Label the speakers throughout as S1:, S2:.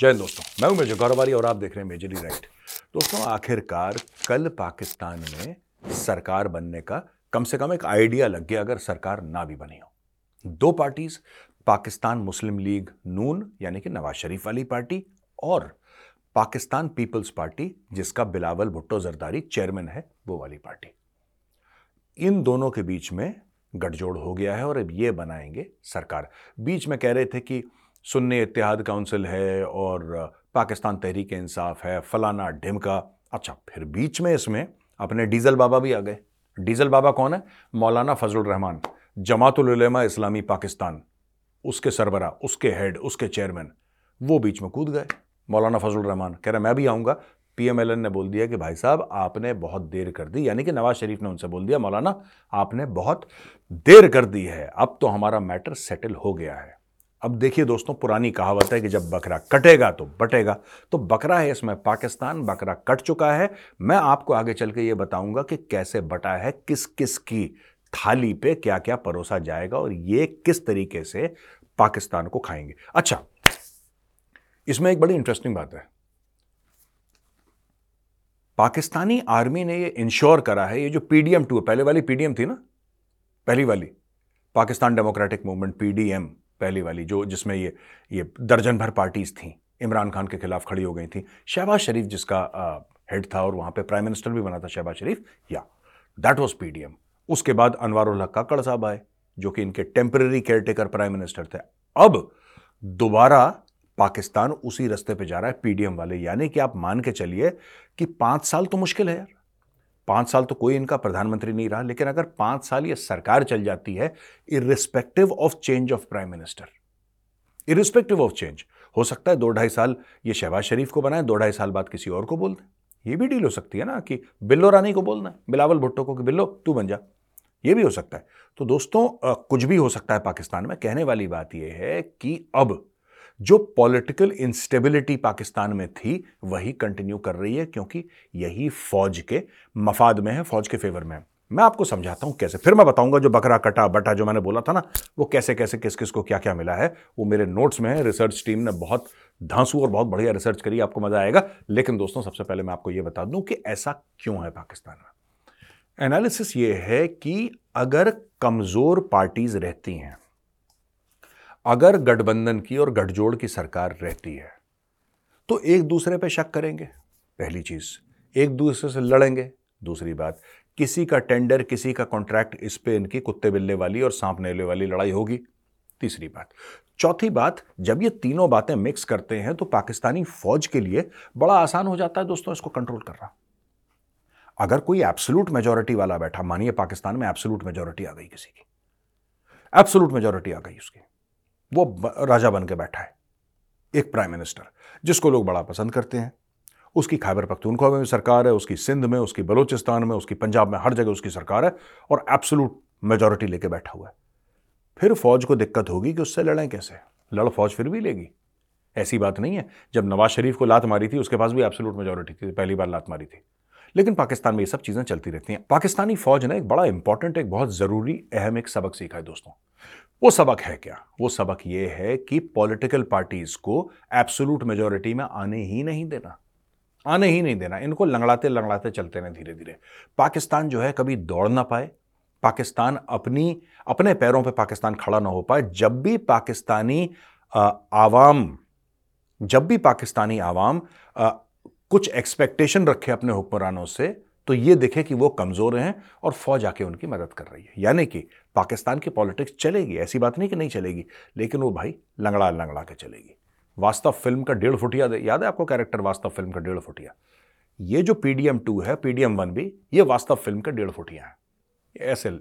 S1: जय हिंद दोस्तों, मैं हूँ मेजर गौरवारी और आप देख रहे हैं मेजरी राइट। दोस्तों, आखिरकार कल पाकिस्तान में सरकार बनने का कम से कम एक आइडिया लग गया अगर सरकार ना भी बनी हो। दो parties, Pakistan Muslim League Noon, यानी कि नवाज़ शरीफ वाली पार्टी और पाकिस्तान पीपल्स पार्टी, जिसका बिलावल भुट्टो जरदारी चेयरमैन है, वो वाली पार्टी। इन दोनों के बीच में गठजोड़ हो गया है और अब ये बनाएँगे सरकार। बीच में कह रहे थे कि सुन्नी इतिहाद काउंसिल है और पाकिस्तान तहरीक इंसाफ है, फलाना ढिमका। अच्छा फिर बीच में इसमें अपने डीजल बाबा भी आ गए। डीजल बाबा कौन है? मौलाना फजल रहमान जमातुलमा इस्लामी पाकिस्तान। उसके सरबरा, उसके हेड, उसके चेयरमैन, वो बीच में कूद गए। मौलाना फजल रहमान कह रहे, मैं भी आऊँगा। पीएमएलएन ने बोल दिया कि, भाई साहब, आपने बहुत देर कर दी। यानी कि नवाज़ शरीफ ने उनसे बोल दिया, मौलाना, आपने बहुत देर कर दी है। अब तो हमारा मैटर सेटल हो गया है। अब देखिए दोस्तों, पुरानी कहावत है कि जब बकरा कटेगा तो बटेगा। तो बकरा है इसमें पाकिस्तान, बकरा कट चुका है। मैं आपको आगे चल के ये बताऊँगा कि कैसे बटा है किस किस की थाली पे क्या क्या परोसा जाएगा और ये किस तरीके से पाकिस्तान को खाएँगे। अच्छा इसमें एक बड़ी इंटरेस्टिंग बात है। पाकिस्तानी आर्मी ने ये इंश्योर करा है, ये जो पीडीएम टू पहले वाली पीडीएम थी ना? पहली वाली, पाकिस्तान डेमोक्रेटिक मूवमेंट पीडीएम पहली वाली, जो जिसमें ये ये दर्जन भर पार्टीज़ थी, इमरान खान के खिलाफ खड़ी हो गई थी। शहबाज शरीफ जिसका हेड था और वहाँ पे प्राइम मिनिस्टर भी बना था, शहबाज शरीफ, या दैट वॉज़ पीडीएम उसके बाद अनवर हक काकड़ साहब आए, जो कि इनके टेम्पररी केयरटेकर प्राइम मिनिस्टर थे। अब दोबारा पाकिस्तान उसी रास्ते पे जा रहा है पीडीएम वाले। यानी कि आप मान के चलिए कि पाँच साल तो मुश्किल है यार। पाँच साल तो कोई इनका प्रधानमंत्री नहीं रहा, लेकिन अगर पाँच साल ये सरकार चल जाती है irrespective of change of prime minister irrespective of change हो सकता है दो ढाई साल ये शहबाज शरीफ को बनाए, दो ढाई साल बाद किसी और को बोल दें। ये भी डील हो सकती है ना कि बिल्लो रानी को बोलना है, बिलावल भुट्टो को कि बिल्लो, तू बन जा। ये भी हो सकता है। तो दोस्तों कुछ भी हो सकता है पाकिस्तान में। कहने वाली बात यह है कि अब जो पॉलिटिकल इंस्टेबिलिटी पाकिस्तान में थी, वही कंटिन्यू कर रही है, क्योंकि यही फौज के मफाद में है, फौज के फेवर में है। मैं आपको समझाता हूँ कैसे। फिर मैं बताऊँगा जो बकरा कटा बटा जो मैंने बोला था ना, वो कैसे कैसे, किस किस को क्या क्या मिला है। वो मेरे नोट्स में है रिसर्च टीम ने बहुत धांसू और बहुत बढ़िया रिसर्च करी, आपको मज़ा आएगा। लेकिन दोस्तों, सबसे पहले मैं आपको ये बता दूँ कि ऐसा क्यों है पाकिस्तान में। एनालिसिस ये है कि अगर कमज़ोर पार्टीज़ रहती हैं अगर गठबंधन की और गठजोड़ की सरकार रहती है तो एक दूसरे पे शक करेंगे, पहली चीज़। एक दूसरे से लड़ेंगे, दूसरी बात, किसी का टेंडर, किसी का कॉन्ट्रैक्ट इस पे इनकी कुत्ते बिल्ले वाली और सांप नेले वाली लड़ाई होगी, तीसरी बात। चौथी बात, जब ये तीनों बातें मिक्स करते हैं तो पाकिस्तानी फौज के लिए बड़ा आसान हो जाता है दोस्तों इसको कंट्रोल करना। अगर कोई एब्सोलूट मेजोरिटी वाला बैठा, मानिए पाकिस्तान में एब्सोलूट मेजोरिटी आ गई किसी की। एब्सोलूट मेजोरिटी आ गई उसकी। वो राजा बन के बैठा है, एक प्राइम मिनिस्टर जिसको लोग बड़ा पसंद करते हैं। उसकी खैबर पख्तूनख्वा में भी सरकार है, उसकी सिंध में, उसकी बलूचिस्तान में, उसकी पंजाब में, हर जगह उसकी सरकार है और एब्सोलूट मेजोरिटी लेके बैठा हुआ है। फिर फौज को दिक्कत होगी कि उससे लड़ें कैसे? लड़ फौज फिर भी लेगी। ऐसी बात नहीं है। जब नवाज़ शरीफ को लात मारी थी, उसके पास भी एब्सोलूट मेजोरिटी थी, पहली बार लात मारी थी। लेकिन पाकिस्तान में ये सब चीज़ें चलती रहती हैं। पाकिस्तानी फौज ने एक बड़ा इंपॉर्टेंट एक बहुत ज़रूरी, अहम एक सबक सीखा है दोस्तों। वो सबक है क्या? वो सबक ये है कि पॉलिटिकल पार्टीज़ को एब्सोलूट मेजोरिटी में आने ही नहीं देना। आने ही नहीं देना। इनको लंगड़ाते लंगड़ाते चलते हैं धीरे धीरे पाकिस्तान जो है कभी दौड़ ना पाए। पाकिस्तान अपनी, अपने पैरों पे पाकिस्तान खड़ा ना हो पाए। जब भी पाकिस्तानी आवाम, जब भी पाकिस्तानी आवाम कुछ एक्सपेक्टेशन रखे अपने हुक्मरानों से तो ये दिखे कि वो कमज़ोर हैं और फौज आके उनकी मदद कर रही है। यानी कि पाकिस्तान की पॉलिटिक्स चलेगी, ऐसी बात नहीं कि नहीं चलेगी, लेकिन वो भाई लंगड़ा लंगड़ा के चलेगी। वास्तव फ़िल्म का डेढ़ फुटिया, याद है आपको कैरेक्टर वास्तव फ़िल्म का डेढ़ फुटिया? ये जो पीडीएम टू है पीडीएम वन भी, ये वास्तव फ़िल्म का डेढ़ फुटिया है। ऐसे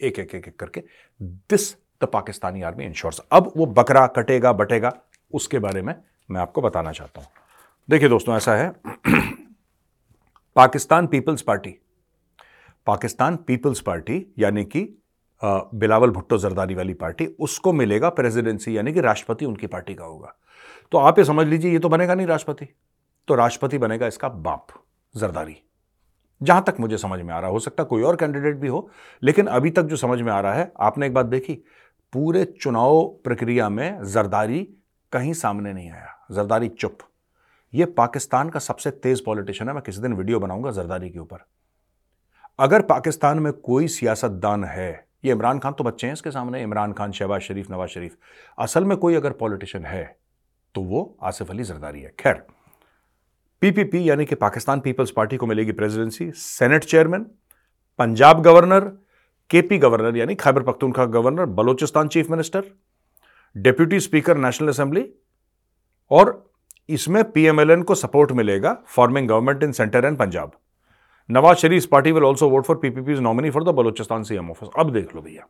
S1: एक एक एक एक करके this the Pakistani army ensures अब वो बकरा कटेगा, बटेगा, उसके बारे में मैं आपको बताना चाहता हूँ। देखिए दोस्तों, ऐसा है। Pakistan People's Party, Pakistan People's Party यानी कि बिलावल भुट्टो जरदारी वाली पार्टी, उसको मिलेगा प्रेसिडेंसी यानी कि राष्ट्रपति उनकी पार्टी का होगा। तो आप ये समझ लीजिए, ये तो बनेगा नहीं राष्ट्रपति। तो राष्ट्रपति बनेगा इसका बाप, जरदारी। जहाँ तक मुझे समझ में आ रहा, हो सकता कोई और कैंडिडेट भी हो, लेकिन अभी तक जो समझ में आ रहा है, आपने एक बात देखी, पूरे चुनाव प्रक्रिया में जरदारी कहीं सामने नहीं आया। जरदारी चुप। ये पाकिस्तान का सबसे तेज पॉलिटिशियन है, मैं किसी दिन वीडियो बनाऊँगा जरदारी के ऊपर। अगर पाकिस्तान में कोई सियासतदान है, ये इमरान खान तो बच्चे हैं इसके सामने, इमरान खान, शहबाज शरीफ, नवाज़ शरीफ, असल में कोई अगर पॉलिटिशियन है तो वो आसिफ अली जरदारी है। खैर पीपीपी यानी कि पाकिस्तान पीपल्स पार्टी को मिलेगी presidency senate chairman Punjab governor KP governor यानी Khyber Pakhtunkhwa governor, Balochistan chief minister deputy speaker national assembly और इसमें पीएमएलएन को सपोर्ट मिलेगा forming government in centre and Punjab Nawaz Sharif party will also vote for PPP nominee for the Balochistan CM office अब देख लो भैया,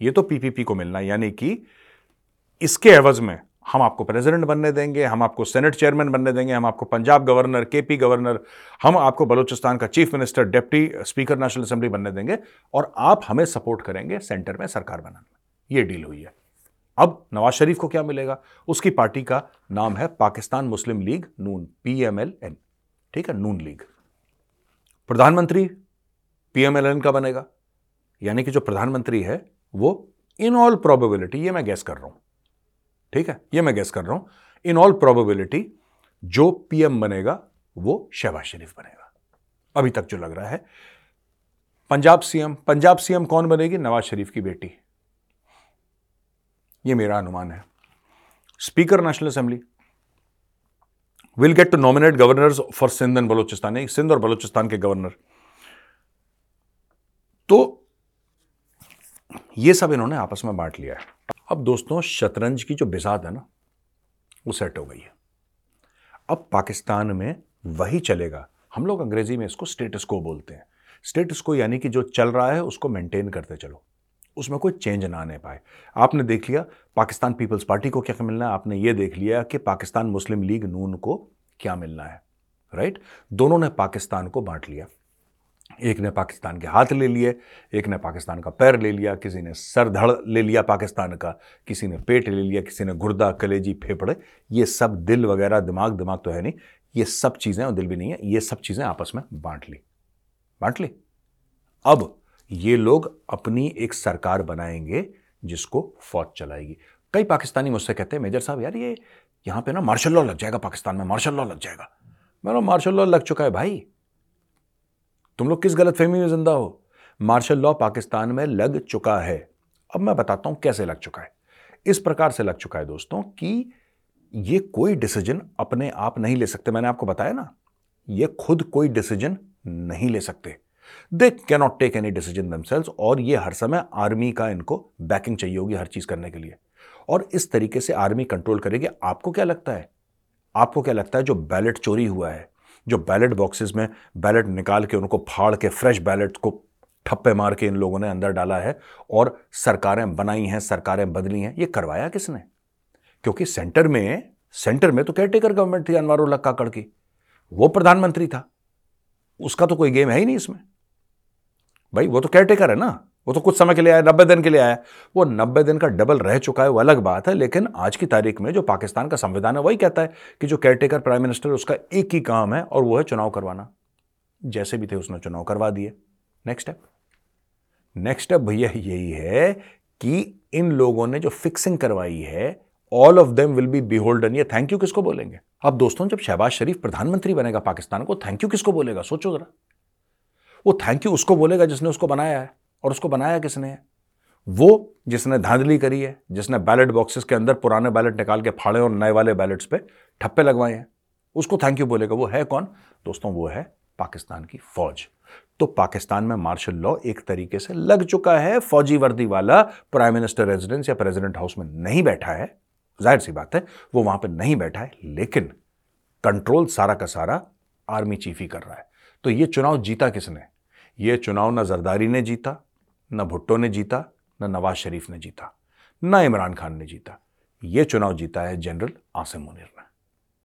S1: ये तो PPP को मिलना है, यानी कि इसके एवज में हम आपको प्रेसिडेंट बनने देंगे, हम आपको सेनेट चेयरमैन बनने देंगे, हम आपको पंजाब गवर्नर केपी गवर्नर हम आपको बलूचिस्तान का chief minister deputy speaker national assembly बनने देंगे और आप हमें सपोर्ट करेंगे सेंटर में सरकार बनाने में। ये डील हुई है। अब नवाज़ शरीफ को क्या मिलेगा? उसकी पार्टी का नाम है Pakistan Muslim League, Noon PMLN ठीक है? नून लीग। प्रधानमंत्री पीएमएलएन का बनेगा। यानी कि जो प्रधानमंत्री है, वो इन ऑल प्रोबेबिलिटी ये मैं गैस कर रहा हूँ। ठीक है? ये मैं गैस कर रहा हूँ। इन ऑल प्रोबेबिलिटी जो पीएम बनेगा, वो शहबाज शरीफ बनेगा। अभी तक जो लग रहा है, पंजाब सीएम पंजाब सीएम कौन बनेगी? नवाज़ शरीफ की बेटी। ये मेरा अनुमान है। Speaker national assembly will get to nominate governors for Sindh and Balochistan Sindh और बलोचिस्तान के गवर्नर तो ये सब इन्होंने आपस में बांट लिया है। अब दोस्तों, शतरंज की जो बिजात है ना, वो सेट हो गई है। अब पाकिस्तान में वही चलेगा। हम लोग अंग्रेज़ी में इसको स्टेटस को बोलते हैं। स्टेटस को यानी कि जो चल रहा है, उसको मेंटेन करते चलो। उसमें कोई चेंज ना आने पाए। आपने देख लिया पाकिस्तान पीपल्स पार्टी को क्या मिलना है? आपने ये देख लिया कि पाकिस्तान मुस्लिम लीग नून को क्या मिलना है राइट दोनों ने पाकिस्तान को बांट लिया। एक ने पाकिस्तान के हाथ ले लिए, एक ने पाकिस्तान का पैर ले लिया, किसी ने सर धड़ ले लिया पाकिस्तान का, किसी ने पेट ले लिया, किसी ने गुर्दा, कलेजी, फेफड़े। ये सब दिल वगैरह, दिमाग दिमाग तो है नहीं। ये सब चीज़ें, और दिल भी नहीं है, ये सब चीज़ें आपस में बांट ली। बांट ली। अब ये लोग अपनी एक सरकार बनाएँगे जिसको फौज चलाएगी। कई पाकिस्तानी मुझसे कहते हैं, मेजर साहब, यार ये यहाँ पे ना मार्शल लॉ लग जाएगा पाकिस्तान में मार्शल लॉ लग जाएगा। मैं मार्शल लॉ लग चुका है भाई। तुम लोग किस गलत फहमी में ज़िंदा हो? मार्शल लॉ पाकिस्तान में लग चुका है। अब मैं बताता हूँ कैसे लग चुका है। इस प्रकार से लग चुका है दोस्तों कि ये कोई डिसीज़न अपने आप नहीं ले सकते। मैंने आपको बताया ना, ये खुद कोई डिसीज़न नहीं ले सकते। They cannot take any decision themselves और ये हर समय आर्मी का इनको बैकिंग चाहिए होगी हर चीज़ करने के लिए। और इस तरीके से आर्मी कंट्रोल करेगी, आपको क्या लगता है? आपको क्या लगता है जो बैलेट चोरी हुआ है, जो बैलेट बॉक्सेस में बैलेट निकाल के उनको फाड़ के फ्रेश बैलेट को ठप्पे मार के इन लोगों ने अंदर डाला है और सरकारें बनाई हैं, सरकारें बदली हैं, ये करवाया किसने? क्योंकि सेंटर में सेंटर में तो केयरटेकर गवर्नमेंट थी अनवारुल्ला काकड़ की वो प्रधानमंत्री था। उसका तो कोई गेम है ही नहीं इसमें। भाई, वो तो केयरटेकर है ना। वो तो कुछ समय के लिए आया, नब्बे दिन के लिए आया। वो नब्बे दिन का डबल रह चुका है, वो अलग बात है, लेकिन आज की तारीख में जो पाकिस्तान का संविधान है, वही कहता है कि जो केयरटेकर प्राइम मिनिस्टर उसका एक ही काम है, और वो है चुनाव करवाना। जैसे भी थे, उसने चुनाव करवा दिए। नेक्स्ट स्टेप नेक्स्ट स्टेप भैया, यही है कि इन लोगों ने जो फिक्सिंग करवाई है all of them will be beholden ये थैंक यू किसको बोलेंगे? अब दोस्तों, जब शहबाज शरीफ प्रधानमंत्री बनेगा पाकिस्तान को थैंक यू किसको बोलेगा? सोचो जरा। वो थैंक यू उसको बोलेगा जिसने उसको बनाया है और उसको बनाया किसने है? वो जिसने धांधली करी है, जिसने बैलेट बॉक्सेस के अंदर पुराने बैलेट निकाल के फाड़े और नए वाले बैलेट्स पे ठप्पे लगवाए हैं। उसको थैंक यू बोलेगा, वो है कौन? दोस्तों, वो है पाकिस्तान की फौज। तो पाकिस्तान में मार्शल लॉ एक तरीके से लग चुका है फौजी वर्दी वाला प्राइम मिनिस्टर रेजिडेंस या प्रेसिडेंट हाउस में नहीं बैठा है। ज़ाहिर सी बात है, वो वहाँ पर नहीं बैठा है, लेकिन कंट्रोल सारा का सारा आर्मी चीफ ही कर रहा है। तो ये चुनाव जीता किसने? ये चुनाव न जरदारी ने जीता, न भुट्टो ने जीता, न नवाज़ शरीफ ने जीता, न इमरान खान ने जीता। ये चुनाव जीता है जनरल आसिम मुनिर ने।